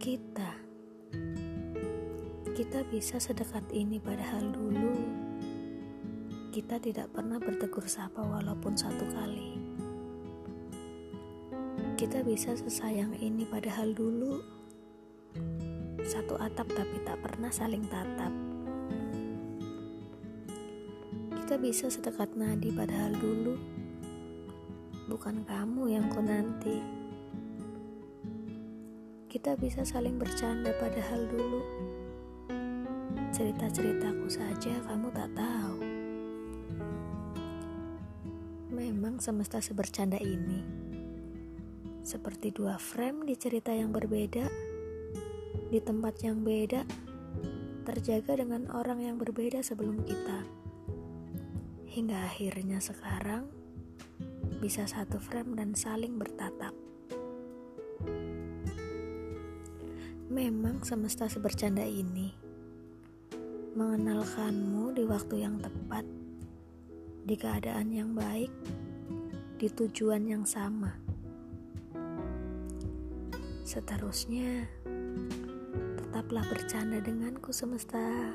kita. Kita bisa sedekat ini padahal dulu kita tidak pernah bertegur sapa walaupun satu kali. Kita bisa sesayang ini padahal dulu satu atap tapi tak pernah saling tatap. Kita bisa sedekat nadi padahal dulu bukan kamu yang ku nanti. Kita bisa saling bercanda padahal dulu cerita-ceritaku saja kamu tak tahu. Memang semesta sebercanda ini. Seperti dua frame di cerita yang berbeda, di tempat yang beda, terjaga dengan orang yang berbeda sebelum kita. Hingga akhirnya sekarang bisa satu frame dan saling bertatap. Memang semesta sebercanda ini mengenalkanmu di waktu yang tepat, di keadaan yang baik, di tujuan yang sama. Seterusnya, tetaplah bercanda denganku semesta.